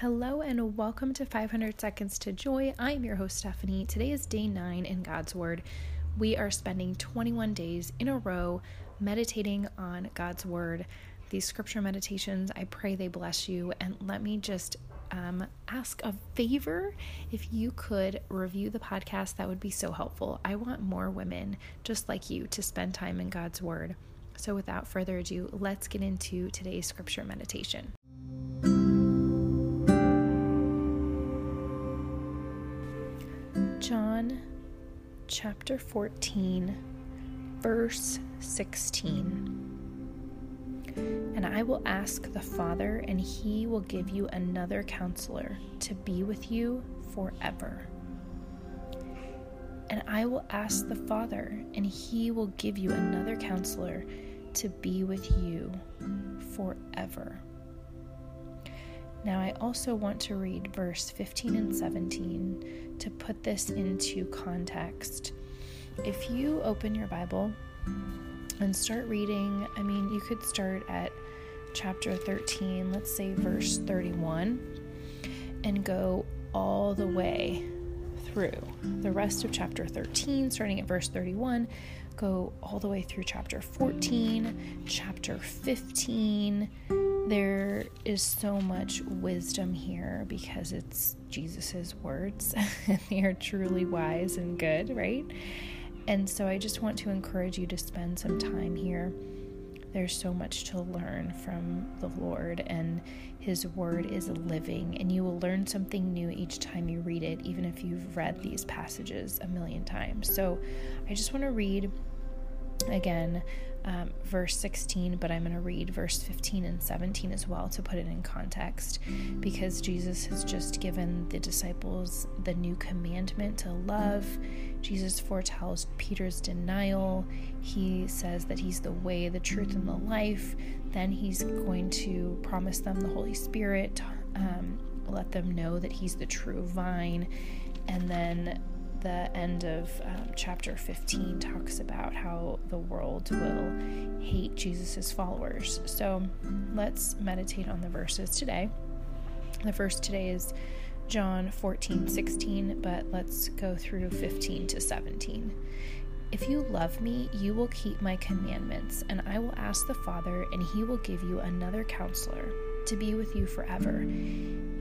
Hello and welcome to 500 Seconds to Joy. I'm your host, Stephanie. Today is day nine in God's Word. We are spending 21 days in a row meditating on God's Word. These scripture meditations, I pray they bless you. And let me just um, ask a favor. If you could review the podcast, that would be so helpful. I want more women just like you to spend time in God's Word. So, without further ado, let's get into today's scripture meditation. John chapter 14, verse 16. And I will ask the Father, and he will give you another counselor to be with you forever. And I will ask the Father, and he will give you another counselor to be with you forever. Now, I also want to read verse 15 and 17 to put this into context. If you open your Bible and start reading, I mean, you could start at chapter 13, let's say verse 31, and go all the way through the rest of chapter 13, starting at verse 31, go all the way through chapter 14, chapter 15 there is so much wisdom here because it's Jesus's words and they are truly wise and good, right? And so I just want to encourage you to spend some time here. There's so much to learn from the Lord, and His Word is living, and you will learn something new each time you read it, even if you've read these passages a million times. So I just want to read again um, verse 16, but I'm going to read verse 15 and 17 as well to put it in context because Jesus has just given the disciples the new commandment to love. Jesus foretells Peter's denial. He says that he's the way, the truth, and the life. Then he's going to promise them the Holy Spirit, um, let them know that he's the true vine. And then the end of um, chapter 15 talks about how the world will hate Jesus' followers. So let's meditate on the verses today. The first today is John 14, 16, but let's go through 15 to 17. If you love me, you will keep my commandments, and I will ask the Father, and he will give you another counselor to be with you forever,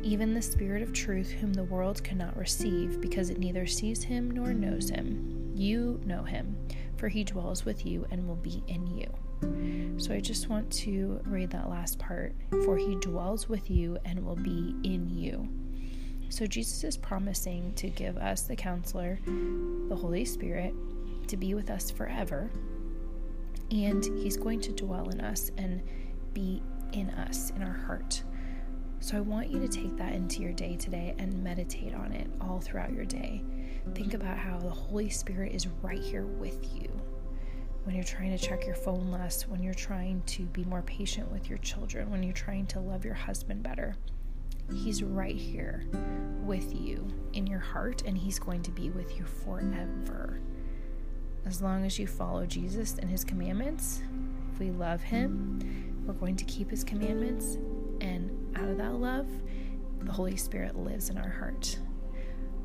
even the Spirit of truth, whom the world cannot receive, because it neither sees him nor knows him. You know him, for he dwells with you and will be in you. So I just want to read that last part for he dwells with you and will be in you. So Jesus is promising to give us the counselor, the Holy Spirit, to be with us forever. And he's going to dwell in us and be in us, in our heart. So I want you to take that into your day today and meditate on it all throughout your day. Think about how the Holy Spirit is right here with you when you're trying to check your phone less, when you're trying to be more patient with your children, when you're trying to love your husband better. He's right here with you in your heart, and He's going to be with you forever. As long as you follow Jesus and His commandments, if we love Him, we're going to keep His commandments, and out of that love, the Holy Spirit lives in our heart.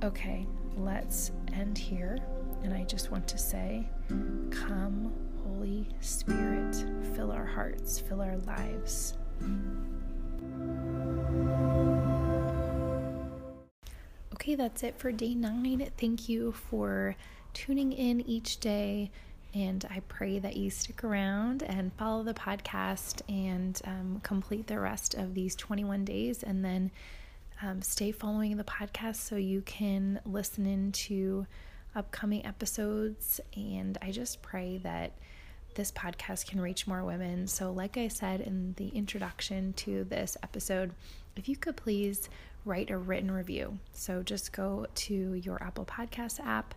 Okay, let's end here. And I just want to say, Come, Holy Spirit, fill our hearts, fill our lives. Okay, that's it for day nine. Thank you for tuning in each day. And I pray that you stick around and follow the podcast and um, complete the rest of these 21 days. And then um, stay following the podcast so you can listen into upcoming episodes. And I just pray that this podcast can reach more women. So, like I said in the introduction to this episode, if you could please write a written review. So, just go to your Apple Podcast app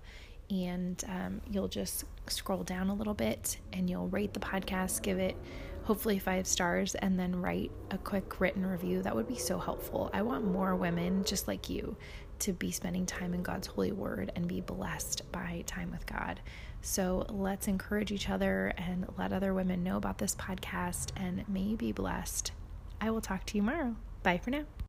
and um, you'll just scroll down a little bit and you'll rate the podcast, give it hopefully five stars, and then write a quick written review. That would be so helpful. I want more women just like you to be spending time in God's holy word and be blessed by time with God. So let's encourage each other and let other women know about this podcast and may be blessed. I will talk to you tomorrow. Bye for now.